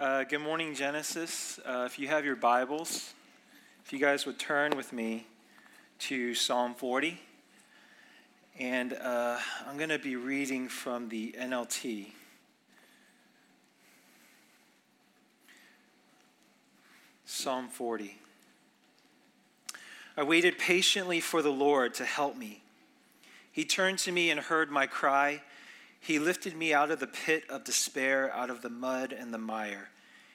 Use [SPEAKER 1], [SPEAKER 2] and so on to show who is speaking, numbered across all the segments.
[SPEAKER 1] Uh, good morning, Genesis. Uh, if you have your Bibles, if you guys would turn with me to Psalm 40. And uh, I'm going to be reading from the NLT. Psalm 40. I waited patiently for the Lord to help me. He turned to me and heard my cry. He lifted me out of the pit of despair, out of the mud and the mire.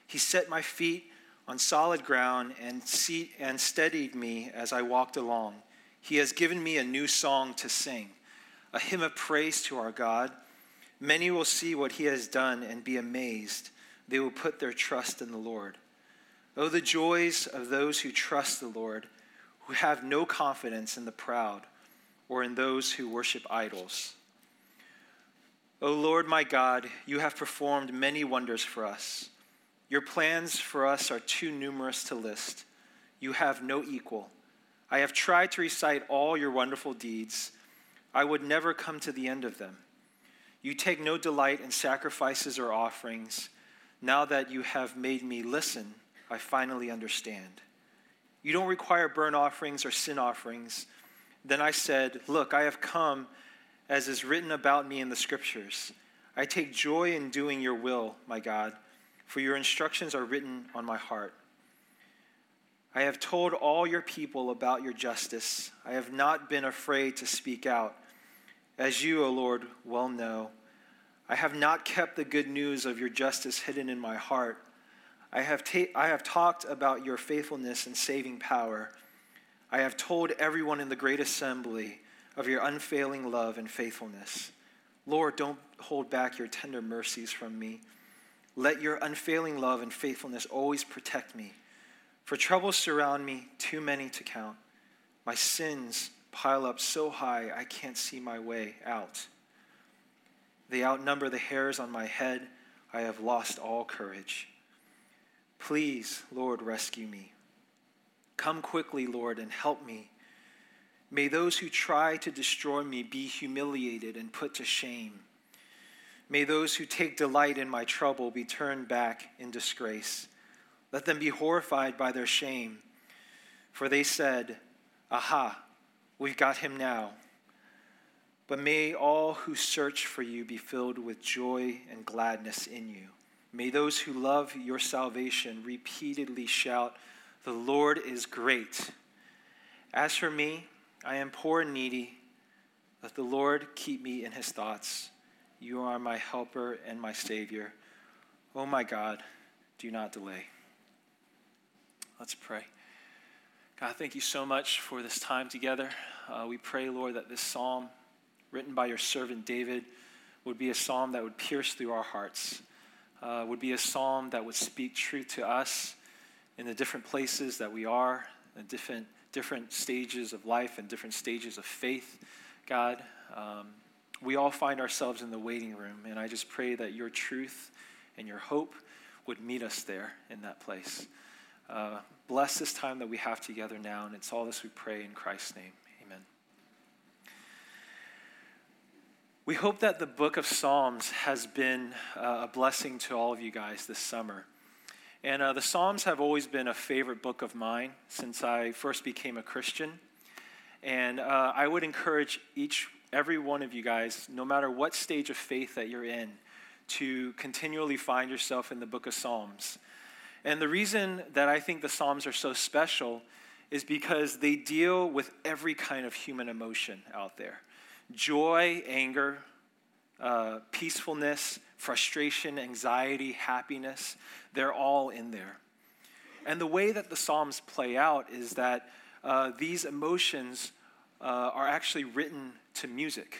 [SPEAKER 1] He set my feet on solid ground and, seat, and steadied me as I walked along. He has given me a new song to sing, a hymn of praise to our God. Many will see what he has done and be amazed. They will put their trust in the Lord. Oh, the joys of those who trust the Lord, who have no confidence in the proud or in those who worship idols. O Lord my God, you have performed many wonders for us. Your plans for us are too numerous to list. You have no equal. I have tried to recite all your wonderful deeds. I would never come to the end of them. You take no delight in sacrifices or offerings. Now that you have made me listen, I finally understand. You don't require burnt offerings or sin offerings. Then I said, Look, I have come as is written about me in the scriptures. I take joy in doing your will, my God, for your instructions are written on my heart. I have told all your people about your justice. I have not been afraid to speak out. As you, O Lord, well know, I have not kept the good news of your justice hidden in my heart. I have, ta- I have talked about your faithfulness and saving power. I have told everyone in the great assembly of your unfailing love and faithfulness. Lord, don't hold back your tender mercies from me. Let your unfailing love and faithfulness always protect me. For troubles surround me, too many to count. My sins pile up so high I can't see my way out. They outnumber the hairs on my head. I have lost all courage. Please, Lord, rescue me. Come quickly, Lord, and help me. May those who try to destroy me be humiliated and put to shame. May those who take delight in my trouble be turned back in disgrace. Let them be horrified by their shame. For they said, Aha, we've got him now. But may all who search for you be filled with joy and gladness in you. May those who love your salvation repeatedly shout, The Lord is great. As for me, I am poor and needy. Let the Lord keep me in his thoughts. You are my helper and my Savior. Oh my God, do not delay. Let's pray. God, thank you so much for this time together. Uh, we pray, Lord, that this psalm, written by your servant David, would be a psalm that would pierce through our hearts, uh, would be a psalm that would speak truth to us in the different places that we are, the different, different stages of life and different stages of faith, God. Um, we all find ourselves in the waiting room, and I just pray that your truth and your hope would meet us there in that place. Uh, bless this time that we have together now, and it's all this we pray in Christ's name. Amen. We hope that the book of Psalms has been uh, a blessing to all of you guys this summer. And uh, the Psalms have always been a favorite book of mine since I first became a Christian. And uh, I would encourage each, every one of you guys, no matter what stage of faith that you're in, to continually find yourself in the book of Psalms. And the reason that I think the Psalms are so special is because they deal with every kind of human emotion out there joy, anger, uh, peacefulness, frustration, anxiety, happiness. They're all in there. And the way that the Psalms play out is that uh, these emotions uh, are actually written to music.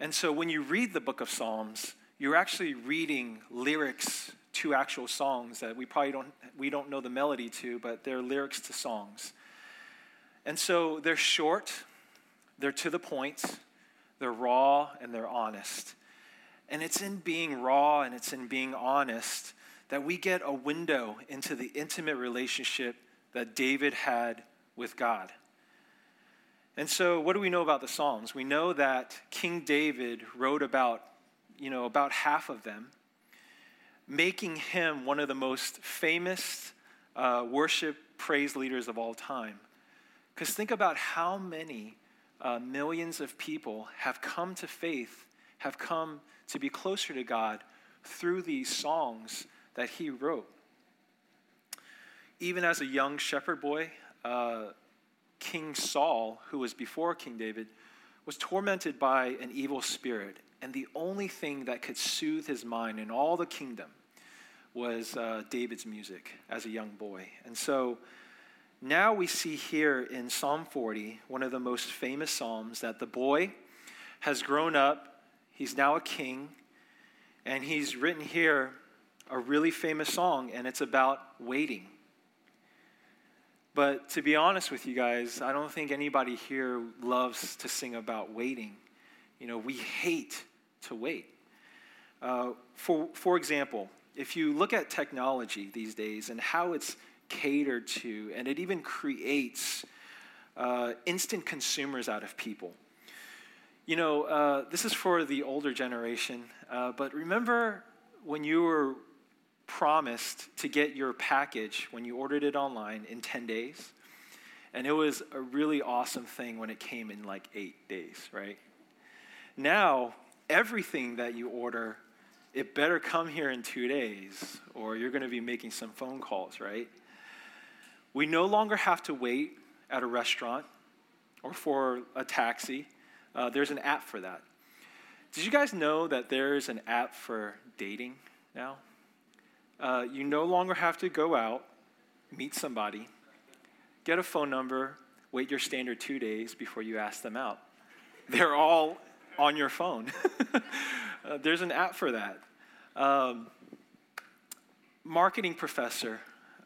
[SPEAKER 1] And so when you read the book of Psalms, you're actually reading lyrics to actual songs that we probably don't we don't know the melody to, but they're lyrics to songs. And so they're short, they're to the point, they're raw, and they're honest. And it's in being raw and it's in being honest that we get a window into the intimate relationship that David had with God. And so, what do we know about the Psalms? We know that King David wrote about, you know, about half of them. making him one of the most famous uh, worship praise leaders of all time. Because think about how many uh, millions of people have come to faith, have come to be closer to God through these songs that he wrote. Even as a young shepherd boy, uh, King Saul, who was before King David, was tormented by an evil spirit. And the only thing that could soothe his mind in all the kingdom was uh, David's music as a young boy. And so now we see here in Psalm 40, one of the most famous Psalms, that the boy has grown up, he's now a king, and he's written here a really famous song, and it's about waiting. But to be honest with you guys, I don't think anybody here loves to sing about waiting. You know, we hate to wait. Uh, for, for example, if you look at technology these days and how it's catered to, and it even creates uh, instant consumers out of people. You know, uh, this is for the older generation, uh, but remember when you were promised to get your package when you ordered it online in 10 days? And it was a really awesome thing when it came in like eight days, right? Now, everything that you order, it better come here in two days, or you're going to be making some phone calls, right? We no longer have to wait at a restaurant or for a taxi. Uh, there's an app for that. Did you guys know that there's an app for dating now? Uh, you no longer have to go out, meet somebody, get a phone number, wait your standard two days before you ask them out. They're all on your phone. uh, there's an app for that. Um, marketing professor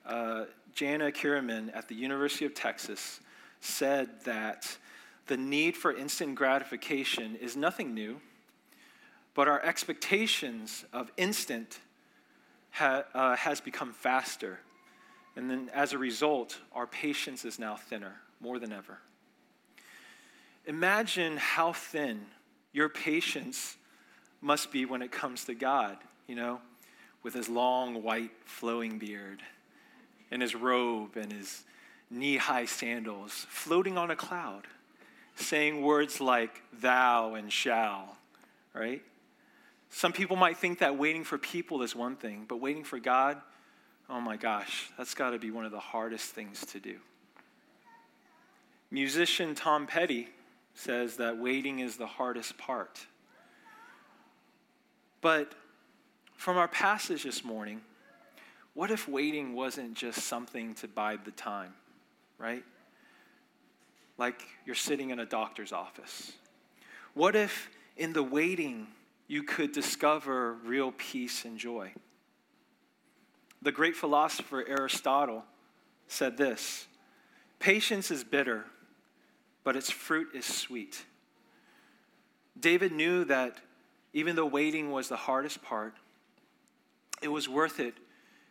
[SPEAKER 1] uh, Jana Kierman at the University of Texas said that the need for instant gratification is nothing new, but our expectations of instant ha, uh, has become faster. And then as a result, our patience is now thinner, more than ever. Imagine how thin your patience must be when it comes to God, you know, with his long, white, flowing beard and his robe and his knee high sandals, floating on a cloud, saying words like thou and shall, right? Some people might think that waiting for people is one thing, but waiting for God, oh my gosh, that's got to be one of the hardest things to do. Musician Tom Petty says that waiting is the hardest part. But from our passage this morning, what if waiting wasn't just something to bide the time, right? Like you're sitting in a doctor's office. What if in the waiting you could discover real peace and joy. The great philosopher Aristotle said this Patience is bitter, but its fruit is sweet. David knew that even though waiting was the hardest part, it was worth it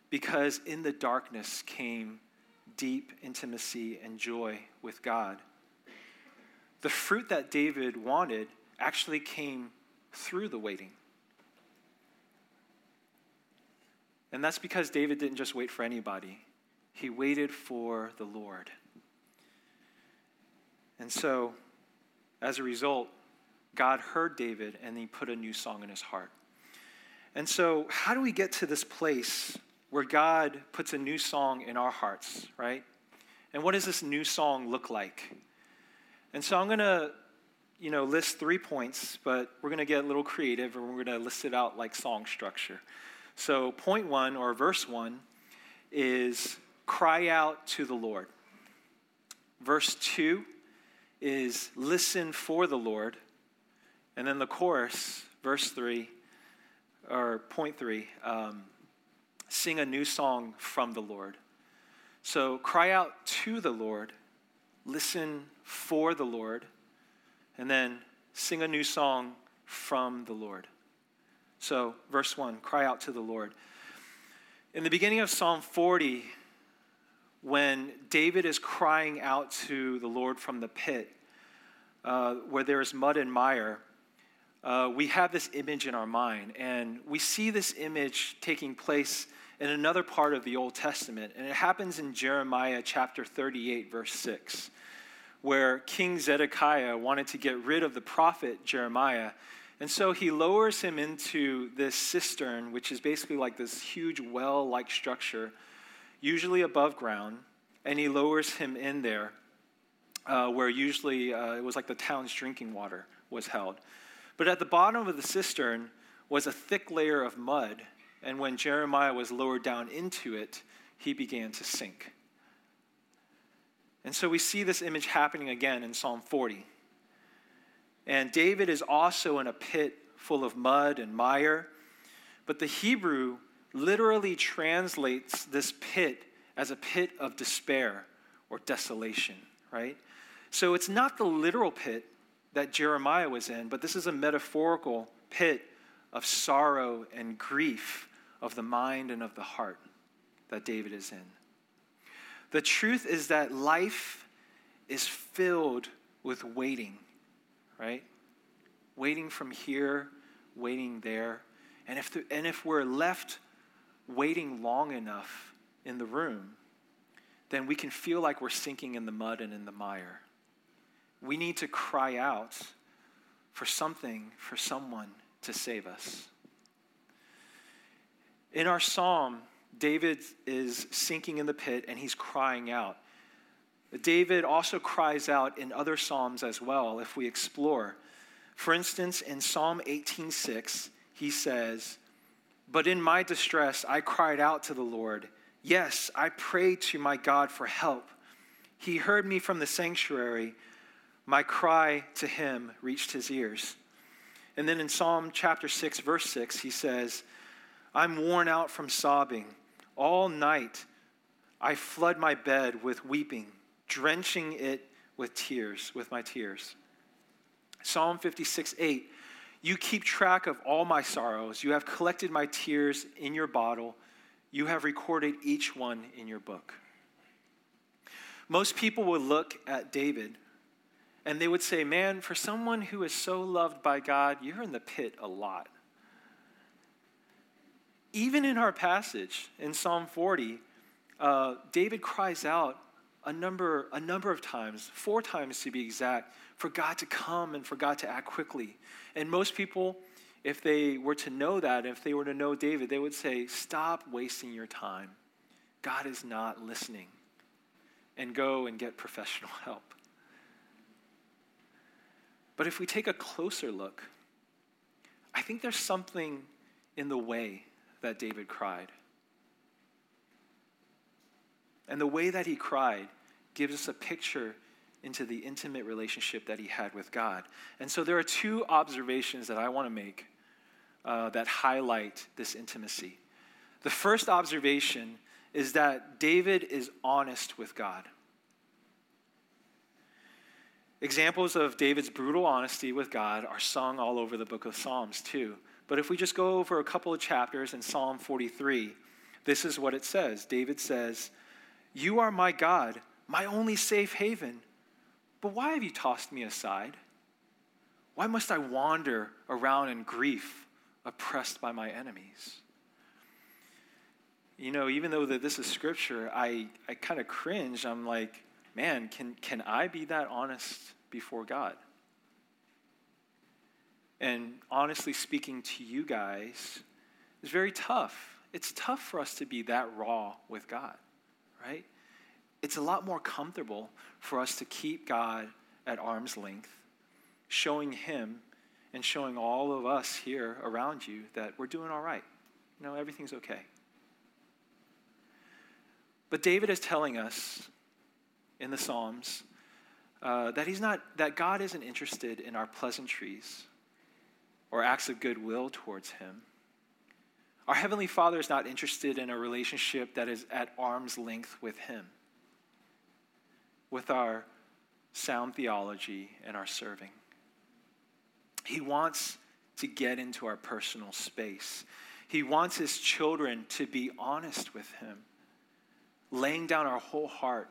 [SPEAKER 1] because in the darkness came deep intimacy and joy with God. The fruit that David wanted actually came through the waiting. And that's because David didn't just wait for anybody, he waited for the Lord. And so, as a result, God heard David and he put a new song in his heart. And so, how do we get to this place where God puts a new song in our hearts, right? And what does this new song look like? And so, I'm going to you know, list three points, but we're going to get a little creative and we're going to list it out like song structure. So, point one or verse one is cry out to the Lord. Verse two is listen for the Lord. And then the chorus, verse three, or point three, um, sing a new song from the Lord. So, cry out to the Lord, listen for the Lord and then sing a new song from the Lord. So, verse 1 cry out to the Lord. In the beginning of Psalm 40, when David is crying out to the Lord from the pit, uh, where there is mud and mire, uh, we have this image in our mind, and we see this image taking place in another part of the Old Testament, and it happens in Jeremiah chapter 38, verse 6, where King Zedekiah wanted to get rid of the prophet Jeremiah. And so he lowers him into this cistern, which is basically like this huge well like structure, usually above ground, and he lowers him in there, uh, where usually uh, it was like the town's drinking water was held. But at the bottom of the cistern was a thick layer of mud and when Jeremiah was lowered down into it, he began to sink. And so we see this image happening again in Psalm 40. And David is also in a pit full of mud and mire, but the Hebrew literally translates this pit as a pit of despair or desolation, right? So it's not the literal pit that Jeremiah was in, but this is a metaphorical pit of sorrow and grief of the mind and of the heart that David is in. The truth is that life is filled with waiting, right? Waiting from here, waiting there. And if, the, and if we're left waiting long enough in the room, then we can feel like we're sinking in the mud and in the mire. We need to cry out for something, for someone to save us. In our psalm, David is sinking in the pit and he's crying out. David also cries out in other psalms as well if we explore. For instance, in Psalm 18:6, he says, "But in my distress I cried out to the Lord. Yes, I prayed to my God for help. He heard me from the sanctuary. My cry to him reached his ears." And then in Psalm chapter 6 verse 6, he says, I'm worn out from sobbing. All night I flood my bed with weeping, drenching it with tears, with my tears. Psalm 56 8. You keep track of all my sorrows. You have collected my tears in your bottle. You have recorded each one in your book. Most people would look at David and they would say, Man, for someone who is so loved by God, you're in the pit a lot even in our passage in Psalm 40, uh, David cries out a number, a number of times, four times to be exact, for God to come and for God to act quickly. And most people, if they were to know that, if they were to know David, they would say, Stop wasting your time. God is not listening. And go and get professional help. But if we take a closer look, I think there's something in the way that David cried. And the way that he cried gives us a picture into the intimate relationship that he had with God. And so there are two observations that I want to make uh, that highlight this intimacy. The first observation is that David is honest with God. Examples of David's brutal honesty with God are sung all over the book of Psalms, too. But if we just go over a couple of chapters in Psalm 43, this is what it says David says, You are my God, my only safe haven. But why have you tossed me aside? Why must I wander around in grief, oppressed by my enemies? You know, even though that this is scripture, I, I kind of cringe. I'm like, man, can, can I be that honest before God? and honestly speaking to you guys is very tough. It's tough for us to be that raw with God, right? It's a lot more comfortable for us to keep God at arm's length, showing Him and showing all of us here around you that we're doing all right. You know, everything's okay. But David is telling us in the Psalms uh, that he's not that God isn't interested in our pleasantries or acts of goodwill towards Him. Our Heavenly Father is not interested in a relationship that is at arm's length with Him, with our sound theology and our serving. He wants to get into our personal space. He wants His children to be honest with Him, laying down our whole heart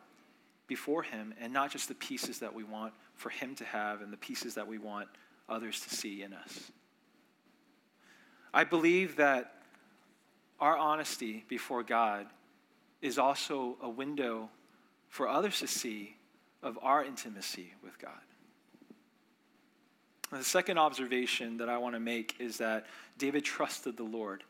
[SPEAKER 1] before Him and not just the pieces that we want for Him to have and the pieces that we want others to see in us. I believe that our honesty before God is also a window for others to see of our intimacy with God. The second observation that I want to make is that David trusted the Lord.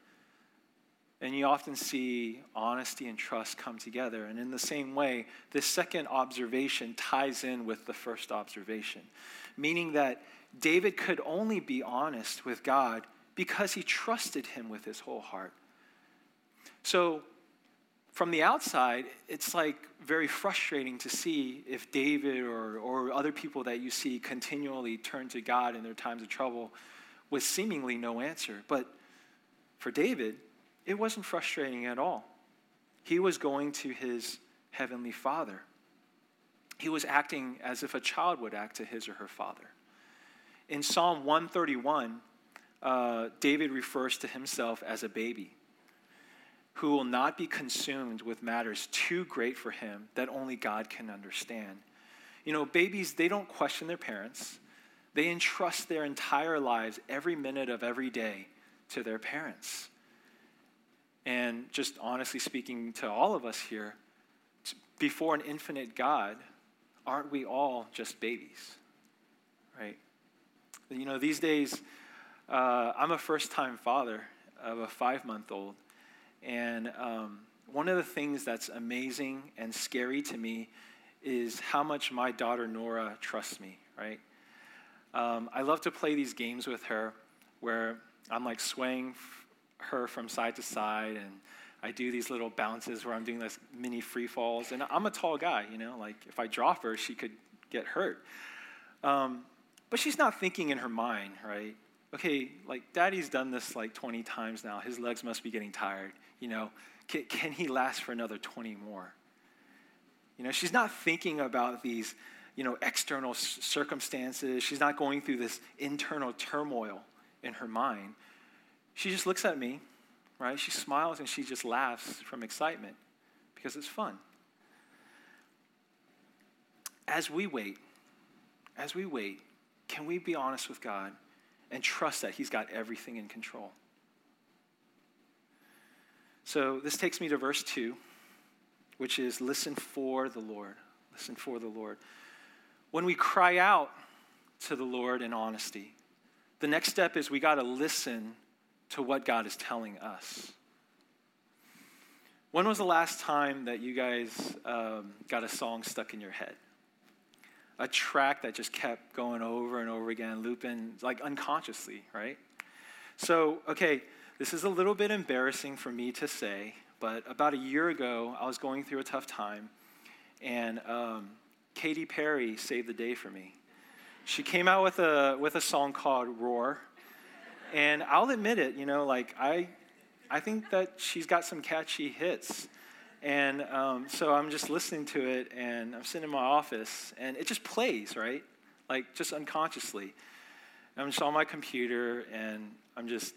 [SPEAKER 1] And you often see honesty and trust come together. And in the same way, this second observation ties in with the first observation, meaning that David could only be honest with God because he trusted him with his whole heart. So, from the outside, it's like very frustrating to see if David or, or other people that you see continually turn to God in their times of trouble with seemingly no answer. But for David, it wasn't frustrating at all. He was going to his heavenly father. He was acting as if a child would act to his or her father. In Psalm 131, uh, David refers to himself as a baby who will not be consumed with matters too great for him that only God can understand. You know, babies, they don't question their parents. They entrust their entire lives, every minute of every day, to their parents. And just honestly speaking to all of us here, before an infinite God, aren't we all just babies? Right? You know, these days, uh, I'm a first time father of a five month old. And um, one of the things that's amazing and scary to me is how much my daughter Nora trusts me, right? Um, I love to play these games with her where I'm like swaying her from side to side and I do these little bounces where I'm doing this mini free falls. And I'm a tall guy, you know, like if I drop her, she could get hurt. Um, but she's not thinking in her mind, right? Okay, like daddy's done this like 20 times now. His legs must be getting tired you know, can, can he last for another 20 more? You know, she's not thinking about these, you know, external circumstances. She's not going through this internal turmoil in her mind. She just looks at me, right? She smiles and she just laughs from excitement because it's fun. As we wait, as we wait, can we be honest with God and trust that He's got everything in control? So this takes me to verse 2, which is listen for the Lord. Listen for the Lord. When we cry out to the Lord in honesty, the next step is we got to listen to what God is telling us. When was the last time that you guys um, got a song stuck in your head? A track that just kept going over and over again, looping, like unconsciously, right? So, okay, this is a little bit embarrassing for me to say, but about a year ago, I was going through a tough time, and um, Katy Perry saved the day for me. She came out with a, with a song called Roar, and I'll admit it, you know, like I, I think that she's got some catchy hits. And um, so I'm just listening to it, and I'm sitting in my office, and it just plays, right? Like just unconsciously. I'm just on my computer, and I'm just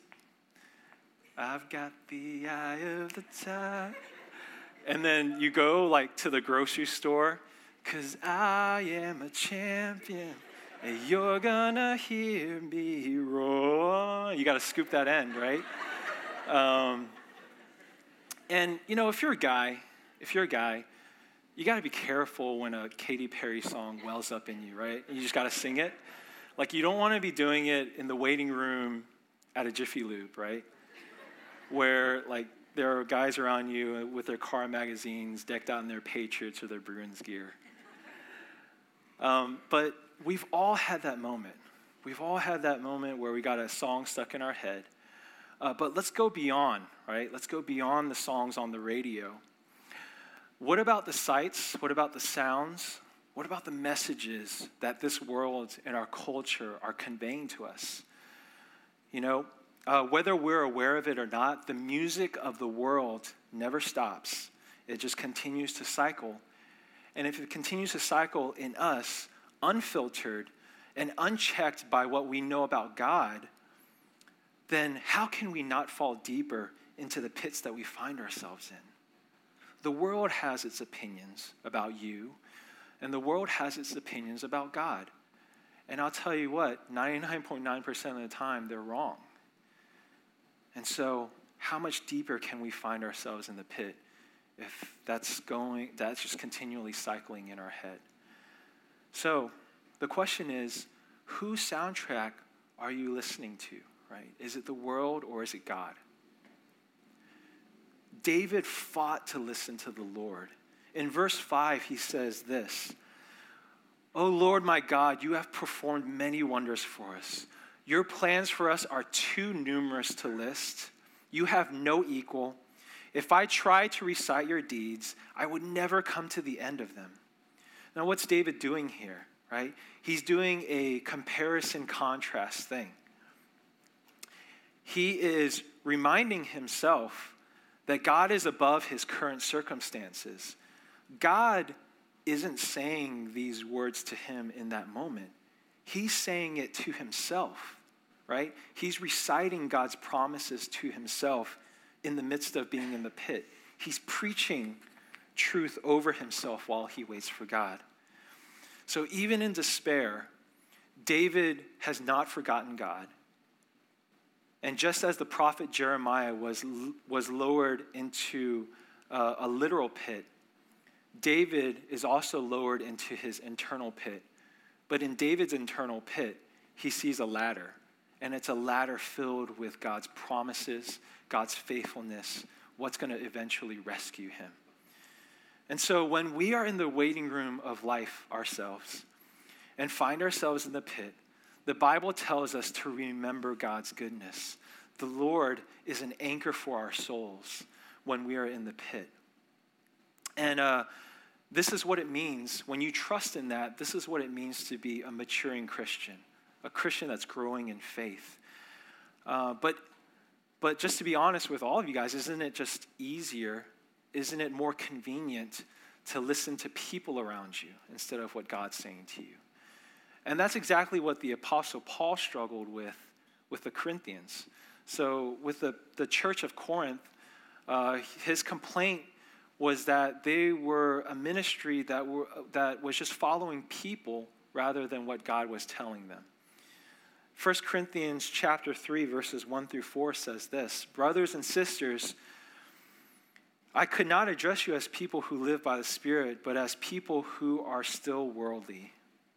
[SPEAKER 1] I've got the eye of the tiger. And then you go like to the grocery store, cause I am a champion. And you're gonna hear me roar. You gotta scoop that end, right? Um, and you know, if you're a guy, if you're a guy, you gotta be careful when a Katy Perry song wells up in you, right? You just gotta sing it. Like you don't wanna be doing it in the waiting room at a Jiffy Lube, right? where like there are guys around you with their car magazines decked out in their Patriots or their Bruins gear. Um, but we've all had that moment. We've all had that moment where we got a song stuck in our head. Uh, but let's go beyond, right? Let's go beyond the songs on the radio. What about the sights? What about the sounds? What about the messages that this world and our culture are conveying to us? You know, uh, whether we're aware of it or not, the music of the world never stops. It just continues to cycle. And if it continues to cycle in us, unfiltered and unchecked by what we know about God, then how can we not fall deeper into the pits that we find ourselves in? The world has its opinions about you, and the world has its opinions about God. And I'll tell you what, 99.9% of the time, they're wrong. And so, how much deeper can we find ourselves in the pit if that's going, that's just continually cycling in our head? So, the question is whose soundtrack are you listening to, right? Is it the world or is it God? David fought to listen to the Lord. In verse 5, he says this O Lord my God, you have performed many wonders for us. Your plans for us are too numerous to list. You have no equal. If I tried to recite your deeds, I would never come to the end of them. Now, what's David doing here, right? He's doing a comparison contrast thing. He is reminding himself that God is above his current circumstances. God isn't saying these words to him in that moment, he's saying it to himself, right? He's reciting God's promises to himself in the midst of being in the pit. He's preaching truth over himself while he waits for God. So even in despair, David has not forgotten God. And just as the prophet Jeremiah was, was lowered into uh, a literal pit, David is also lowered into his internal pit. But in David's internal pit, he sees a ladder. And it's a ladder filled with God's promises, God's faithfulness, what's going to eventually rescue him. And so when we are in the waiting room of life ourselves and find ourselves in the pit, the Bible tells us to remember God's goodness. The Lord is an anchor for our souls when we are in the pit. And uh, this is what it means when you trust in that. This is what it means to be a maturing Christian, a Christian that's growing in faith. Uh, but, but just to be honest with all of you guys, isn't it just easier? Isn't it more convenient to listen to people around you instead of what God's saying to you? And that's exactly what the Apostle Paul struggled with with the Corinthians. So, with the, the church of Corinth, uh, his complaint was that they were a ministry that, were, that was just following people rather than what God was telling them. 1 Corinthians chapter 3 verses 1 through 4 says this, "Brothers and sisters, I could not address you as people who live by the Spirit, but as people who are still worldly."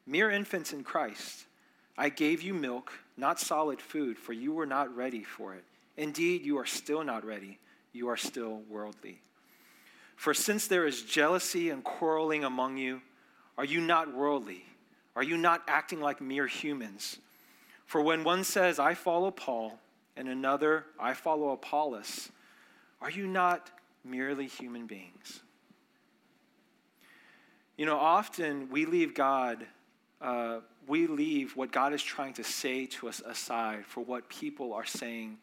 [SPEAKER 1] mere infants in Christ. I gave you milk, not solid food, for you were not ready for it. Indeed, you are still not ready. You are still worldly. For since there is jealousy and quarreling among you, are you not worldly? Are you not acting like mere humans? For when one says, I follow Paul, and another, I follow Apollos, are you not merely human beings? You know, often we leave God uh, we leave what God is trying to say to us aside for what people are saying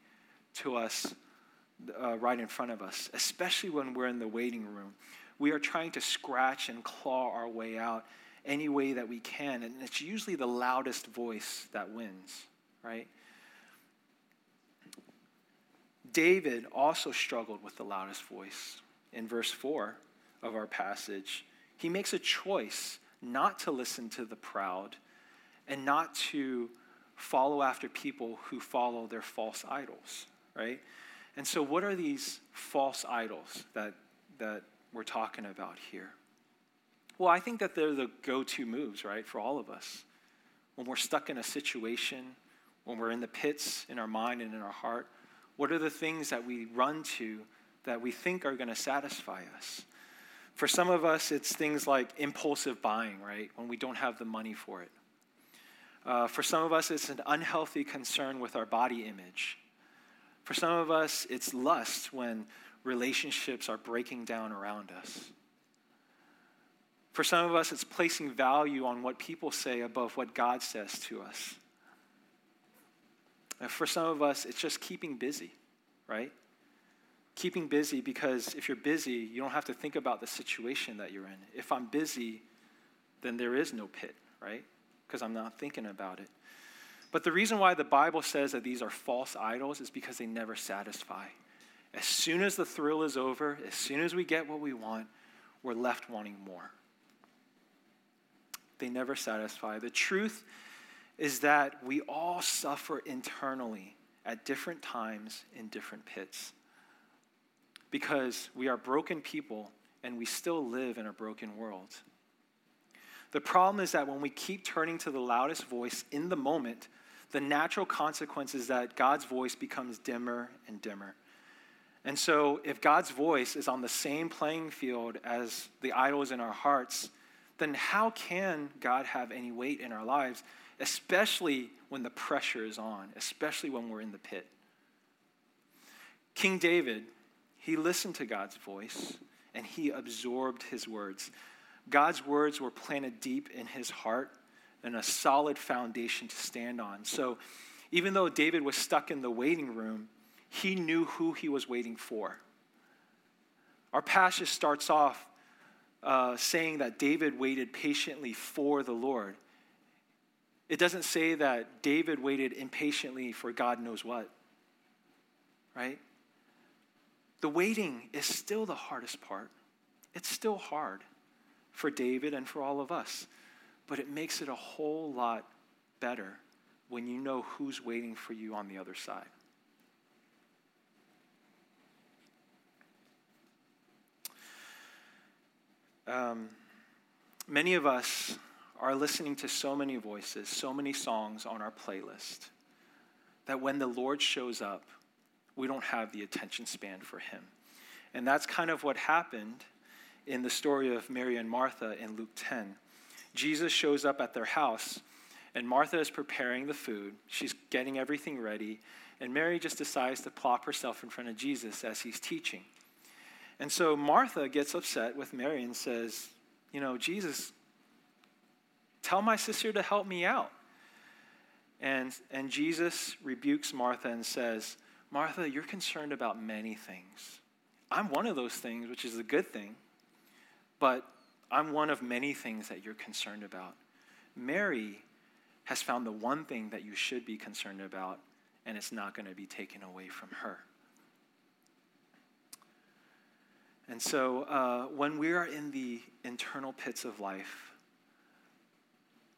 [SPEAKER 1] to us uh, right in front of us, especially when we're in the waiting room. We are trying to scratch and claw our way out any way that we can, and it's usually the loudest voice that wins, right? David also struggled with the loudest voice. In verse 4 of our passage, he makes a choice not to listen to the proud and not to follow after people who follow their false idols, right? And so, what are these false idols that, that we're talking about here? Well, I think that they're the go to moves, right, for all of us. When we're stuck in a situation, when we're in the pits in our mind and in our heart, what are the things that we run to that we think are going to satisfy us? For some of us, it's things like impulsive buying, right? When we don't have the money for it. Uh, for some of us, it's an unhealthy concern with our body image. For some of us, it's lust when relationships are breaking down around us. For some of us, it's placing value on what people say above what God says to us. And for some of us, it's just keeping busy, right? keeping busy because if you're busy, you don't have to think about the situation that you're in. If I'm busy, then there is no pit, right? Because I'm not thinking about it. But the reason why the Bible says that these are false idols is because they never satisfy. As soon as the thrill is over, as soon as we get what we want, we're left wanting more. They never satisfy. The truth is that we all suffer internally at different times in different pits. Because we are broken people and we still live in a broken world. The problem is that when we keep turning to the loudest voice in the moment, the natural consequence is that God's voice becomes dimmer and dimmer. And so, if God's voice is on the same playing field as the idols in our hearts, then how can God have any weight in our lives, especially when the pressure is on, especially when we're in the pit? King David, he listened to God's voice and he absorbed his words. God's words were planted deep in his heart and a solid foundation to stand on. So, even though David was stuck in the waiting room, he knew who he was waiting for. Our passage starts off uh, saying that David waited patiently for the Lord. It doesn't say that David waited impatiently for God knows what, right? The waiting is still the hardest part. It's still hard for David and for all of us, but it makes it a whole lot better when you know who's waiting for you on the other side. Um, many of us are listening to so many voices, so many songs on our playlist, that when the Lord shows up, we don't have the attention span for him. And that's kind of what happened in the story of Mary and Martha in Luke 10. Jesus shows up at their house, and Martha is preparing the food. She's getting everything ready, and Mary just decides to plop herself in front of Jesus as he's teaching. And so Martha gets upset with Mary and says, You know, Jesus, tell my sister to help me out. And, and Jesus rebukes Martha and says, Martha, you're concerned about many things. I'm one of those things, which is a good thing, but I'm one of many things that you're concerned about. Mary has found the one thing that you should be concerned about, and it's not going to be taken away from her. And so, uh, when we are in the internal pits of life,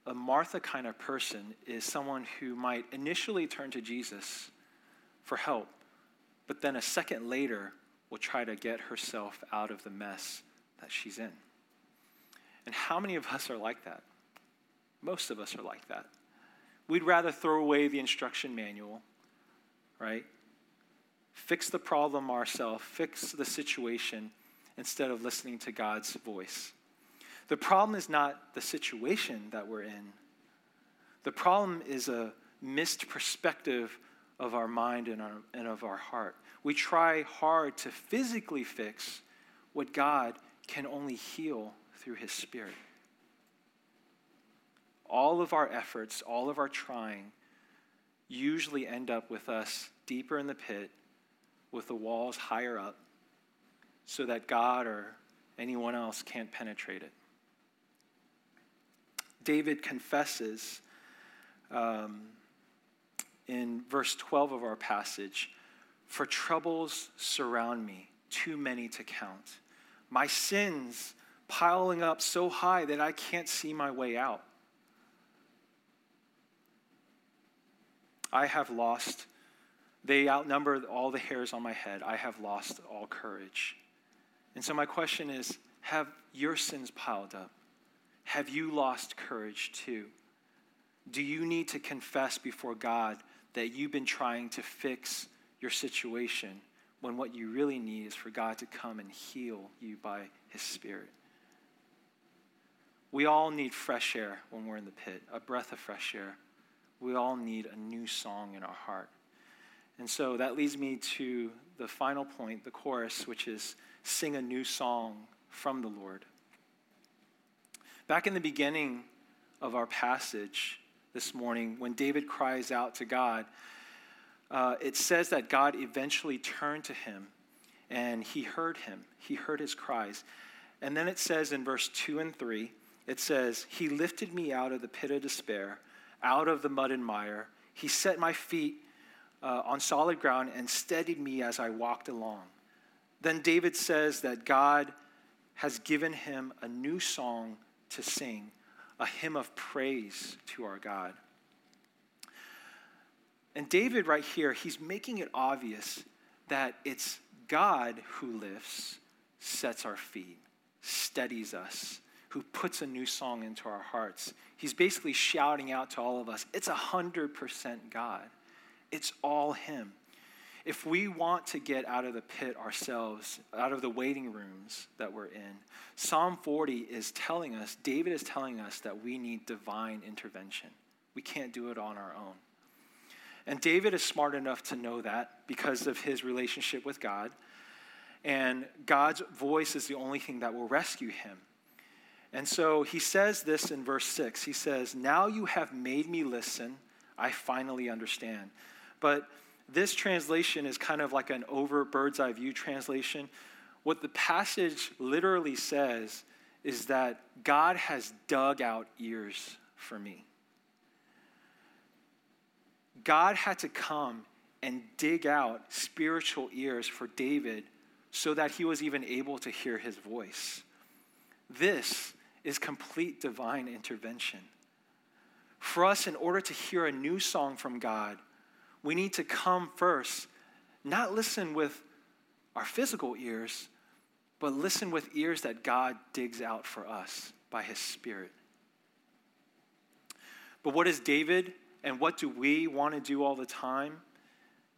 [SPEAKER 1] a Martha kind of person is someone who might initially turn to Jesus for help, but then a second later will try to get herself out of the mess that she's in. And how many of us are like that? Most of us are like that. We'd rather throw away the instruction manual, right? Fix the problem ourselves, fix the situation, instead of listening to God's voice. The problem is not the situation that we're in, the problem is a missed perspective of our mind and, our, and of our heart. We try hard to physically fix what God can only heal through His Spirit. All of our efforts, all of our trying, usually end up with us deeper in the pit, with the walls higher up, so that God or anyone else can't penetrate it. David confesses um, in verse 12 of our passage For troubles surround me, too many to count. My sins piling up so high that I can't see my way out. I have lost, they outnumber all the hairs on my head. I have lost all courage. And so, my question is have your sins piled up? Have you lost courage too? Do you need to confess before God that you've been trying to fix your situation when what you really need is for God to come and heal you by His Spirit? We all need fresh air when we're in the pit, a breath of fresh air. We all need a new song in our heart. And so that leads me to the final point, the chorus, which is sing a new song from the Lord. Back in the beginning of our passage this morning, when David cries out to God, uh, it says that God eventually turned to him and he heard him. He heard his cries. And then it says in verse 2 and 3, it says, He lifted me out of the pit of despair, out of the mud and mire. He set my feet uh, on solid ground and steadied me as I walked along. Then David says that God has given him a new song to sing, a hymn of praise to our God. And David, right here, he's making it obvious that it's God who lifts, sets our feet, steadies us, who puts a new song into our hearts. He's basically shouting out to all of us it's 100% God, it's all Him. If we want to get out of the pit ourselves, out of the waiting rooms that we're in, Psalm 40 is telling us, David is telling us that we need divine intervention. We can't do it on our own. And David is smart enough to know that because of his relationship with God. And God's voice is the only thing that will rescue him. And so he says this in verse 6. He says, Now you have made me listen. I finally understand. But this translation is kind of like an over bird's eye view translation. What the passage literally says is that God has dug out ears for me. God had to come and dig out spiritual ears for David so that he was even able to hear his voice. This is complete divine intervention. For us, in order to hear a new song from God, we need to come first, not listen with our physical ears, but listen with ears that God digs out for us by his Spirit. But what is David and what do we want to do all the time?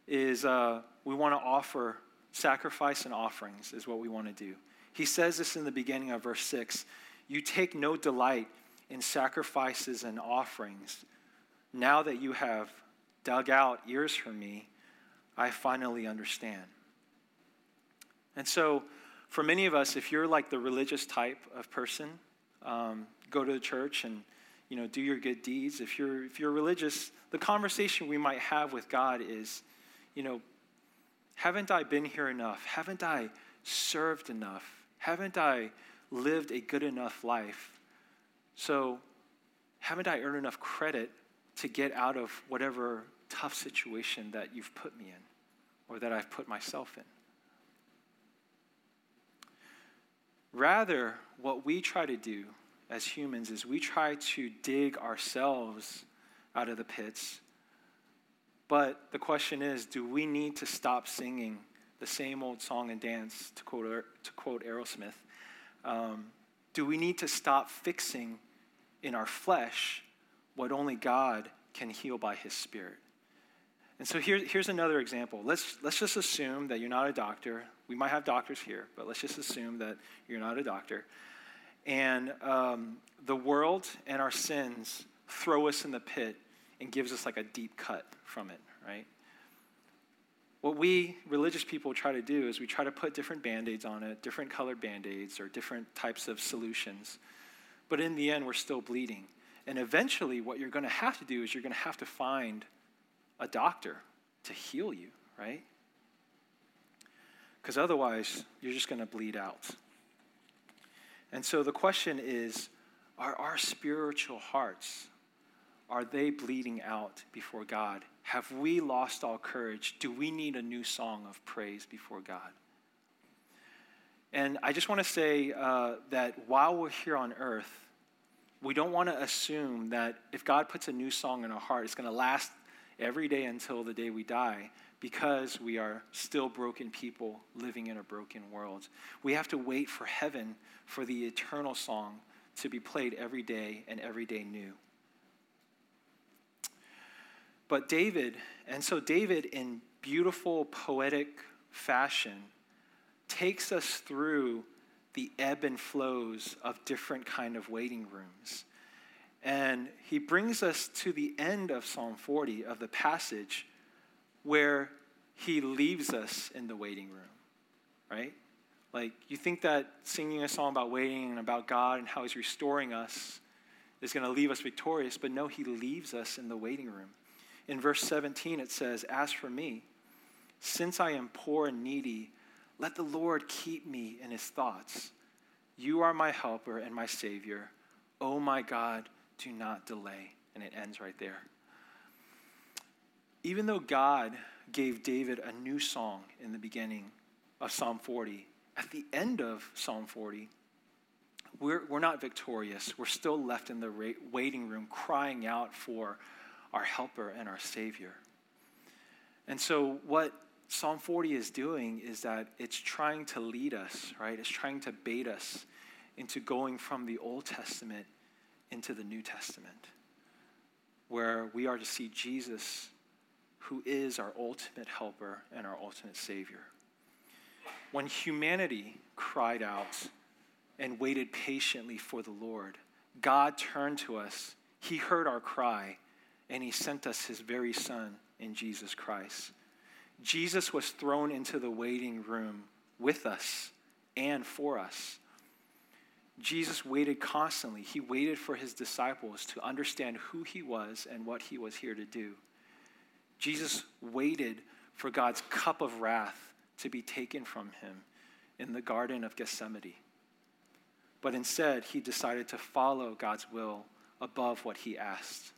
[SPEAKER 1] Is uh, we want to offer sacrifice and offerings, is what we want to do. He says this in the beginning of verse 6 You take no delight in sacrifices and offerings. Now that you have dug out ears for me, I finally understand. And so, for many of us, if you're like the religious type of person, um, go to the church and you know do your good deeds. If you're if you're religious, the conversation we might have with God is, you know, haven't I been here enough? Haven't I served enough? Haven't I lived a good enough life? So, haven't I earned enough credit to get out of whatever tough situation that you've put me in or that I've put myself in. Rather, what we try to do as humans is we try to dig ourselves out of the pits. But the question is do we need to stop singing the same old song and dance, to quote, to quote Aerosmith? Um, do we need to stop fixing in our flesh what only God can heal by his spirit? And so here, here's another example. Let's, let's just assume that you're not a doctor. We might have doctors here, but let's just assume that you're not a doctor. And um, the world and our sins throw us in the pit and gives us like a deep cut from it, right? What we religious people try to do is we try to put different band aids on it, different colored band aids, or different types of solutions. But in the end, we're still bleeding. And eventually, what you're going to have to do is you're going to have to find a doctor to heal you, right? Because otherwise, you're just going to bleed out. And so the question is are our spiritual hearts are they bleeding out before God? Have we lost all courage? Do we need a new song of praise before God? And I just want to say uh, that while we're here on earth, we don't want to assume that if God puts a new song in our heart, it's going to last every day until the day we die because we are still broken people living in a broken world. We have to wait for heaven for the eternal song to be played every day and every day new. But David, and so David, in beautiful poetic fashion, takes us through the ebb and flows of different kind of waiting rooms and he brings us to the end of Psalm 40 of the passage where he leaves us in the waiting room, right? Like, you think that singing a song about waiting and about God and how he's restoring us is going to leave us victorious, but no, he leaves us in the waiting room. In verse 17, it says, As for me, since I am poor and needy, let the Lord keep me in his thoughts. You are my helper and my Savior. Oh my God, do not delay. And it ends right there. Even though God gave David a new song in the beginning of Psalm 40, at the end of Psalm 40, we're, we're not victorious. We're still left in the waiting room crying out for our helper and our Savior. And so, what Psalm 40 is doing is that it's trying to lead us, right? It's trying to bait us into going from the Old Testament into the New Testament, where we are to see Jesus, who is our ultimate helper and our ultimate Savior. When humanity cried out and waited patiently for the Lord, God turned to us. He heard our cry, and He sent us His very Son in Jesus Christ. Jesus was thrown into the waiting room with us and for us. Jesus waited constantly. He waited for his disciples to understand who he was and what he was here to do. Jesus waited for God's cup of wrath to be taken from him in the Garden of Gethsemane. But instead, he decided to follow God's will above what he asked.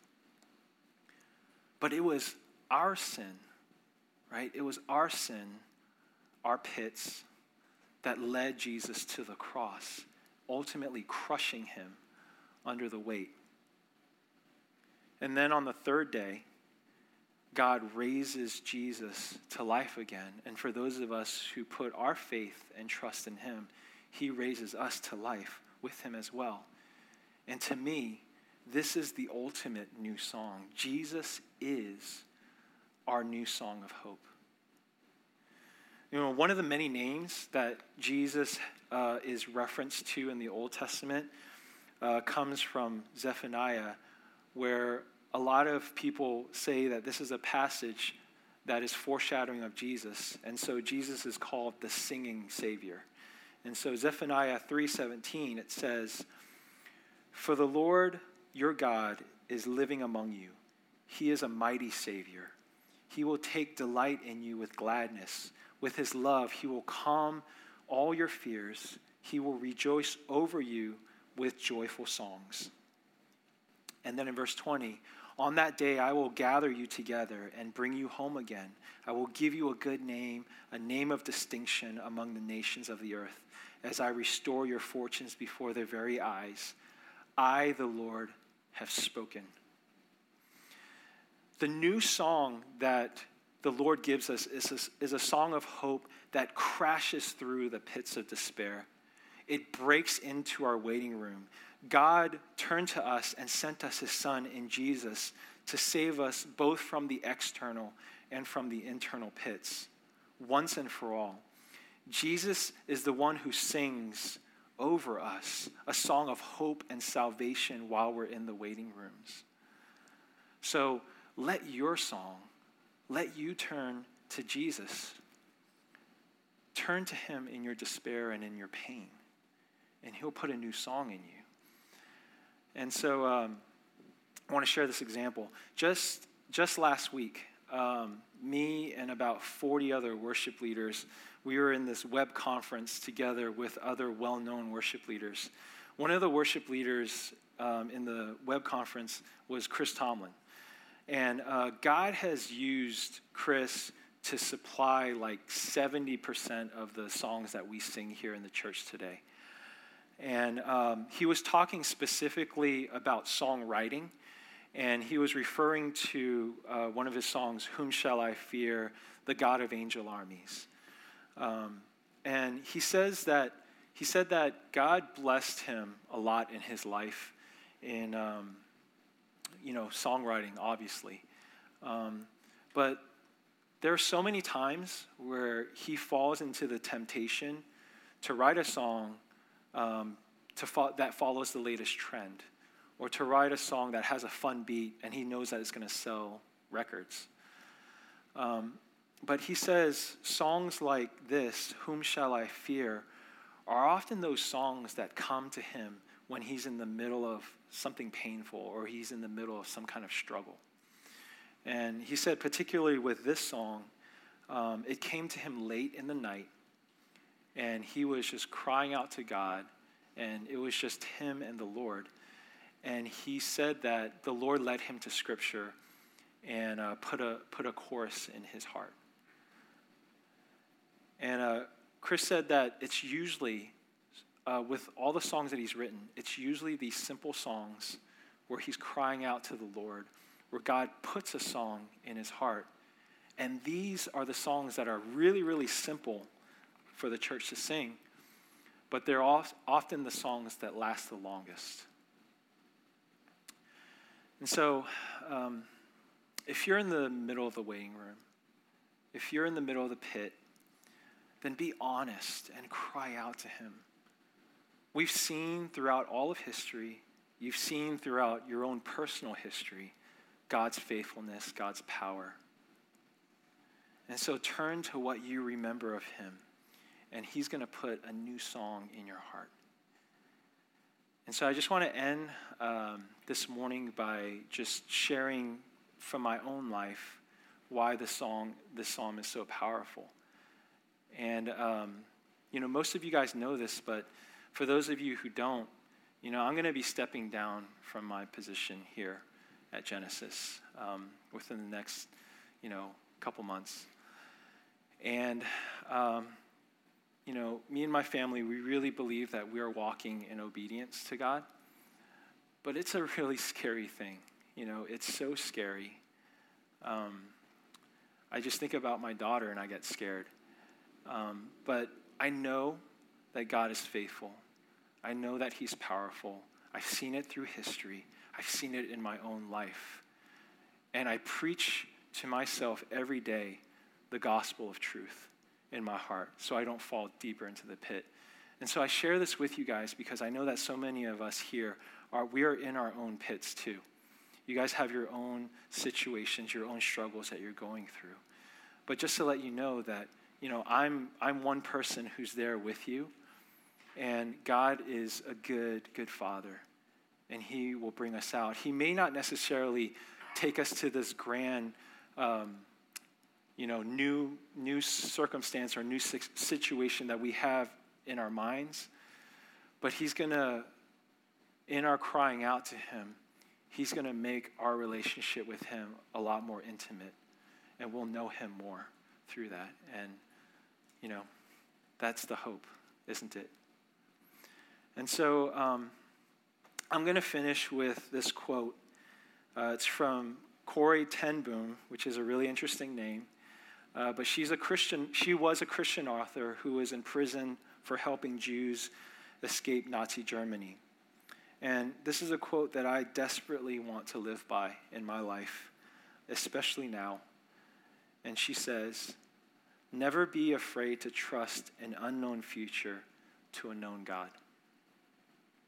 [SPEAKER 1] But it was our sin, right? It was our sin, our pits, that led Jesus to the cross, ultimately crushing him under the weight. And then on the third day, God raises Jesus to life again. And for those of us who put our faith and trust in him, he raises us to life with him as well. And to me, this is the ultimate new song. Jesus is our new song of hope. You know, one of the many names that Jesus uh, is referenced to in the Old Testament uh, comes from Zephaniah, where a lot of people say that this is a passage that is foreshadowing of Jesus, and so Jesus is called the singing Savior. And so Zephaniah 3:17 it says, "For the Lord your God is living among you. He is a mighty Savior. He will take delight in you with gladness. With his love, he will calm all your fears. He will rejoice over you with joyful songs. And then in verse 20, on that day I will gather you together and bring you home again. I will give you a good name, a name of distinction among the nations of the earth, as I restore your fortunes before their very eyes. I, the Lord, have spoken. The new song that the Lord gives us is a, is a song of hope that crashes through the pits of despair. It breaks into our waiting room. God turned to us and sent us his son in Jesus to save us both from the external and from the internal pits, once and for all. Jesus is the one who sings over us a song of hope and salvation while we're in the waiting rooms. So, let your song, let you turn to Jesus. Turn to him in your despair and in your pain, and he'll put a new song in you. And so um, I want to share this example. Just, just last week, um, me and about 40 other worship leaders, we were in this web conference together with other well known worship leaders. One of the worship leaders um, in the web conference was Chris Tomlin. And uh, God has used Chris to supply like 70% of the songs that we sing here in the church today. And um, he was talking specifically about songwriting, and he was referring to uh, one of his songs, Whom Shall I Fear? The God of Angel Armies. Um, and he says that he said that God blessed him a lot in his life in um, you know, songwriting, obviously. Um, but there are so many times where he falls into the temptation to write a song um, to fo- that follows the latest trend, or to write a song that has a fun beat and he knows that it's going to sell records. Um, but he says songs like this, Whom Shall I Fear, are often those songs that come to him when he's in the middle of something painful or he's in the middle of some kind of struggle. And he said, particularly with this song, um, it came to him late in the night, and he was just crying out to God, and it was just him and the Lord. And he said that the Lord led him to Scripture and uh, put, a, put a chorus in his heart. And uh, Chris said that it's usually uh, with all the songs that he's written, it's usually these simple songs where he's crying out to the Lord, where God puts a song in his heart, And these are the songs that are really, really simple for the church to sing, but they're often the songs that last the longest. And so, um, if you're in the middle of the waiting room, if you're in the middle of the pit, then be honest and cry out to Him. We've seen throughout all of history, you've seen throughout your own personal history, God's faithfulness, God's power. And so turn to what you remember of Him, and He's going to put a new song in your heart. And so I just want to end um, this morning by just sharing from my own life why this song, this psalm is so powerful. And, um, you know, most of you guys know this, but for those of you who don't, you know, I'm going to be stepping down from my position here at Genesis um, within the next, you know, couple months. And, um, you know, me and my family, we really believe that we are walking in obedience to God. But it's a really scary thing. You know, it's so scary. Um, I just think about my daughter and I get scared. Um, but I know that God is faithful. I know that He's powerful. I've seen it through history, I've seen it in my own life. And I preach to myself every day the gospel of truth in my heart so I don't fall deeper into the pit. And so I share this with you guys because I know that so many of us here are we are in our own pits too. You guys have your own situations, your own struggles that you're going through. But just to let you know that, you know, I'm I'm one person who's there with you. And God is a good, good father. And he will bring us out. He may not necessarily take us to this grand um, you know, new, new circumstance or new situation that we have in our minds. But He's going to, in our crying out to Him, He's going to make our relationship with Him a lot more intimate. And we'll know Him more through that. And, you know, that's the hope, isn't it? And so um, I'm going to finish with this quote. Uh, it's from Corrie ten Boom, which is a really interesting name. Uh, but she's a Christian, she was a Christian author who was in prison for helping Jews escape Nazi Germany. And this is a quote that I desperately want to live by in my life, especially now. And she says, Never be afraid to trust an unknown future to a known God.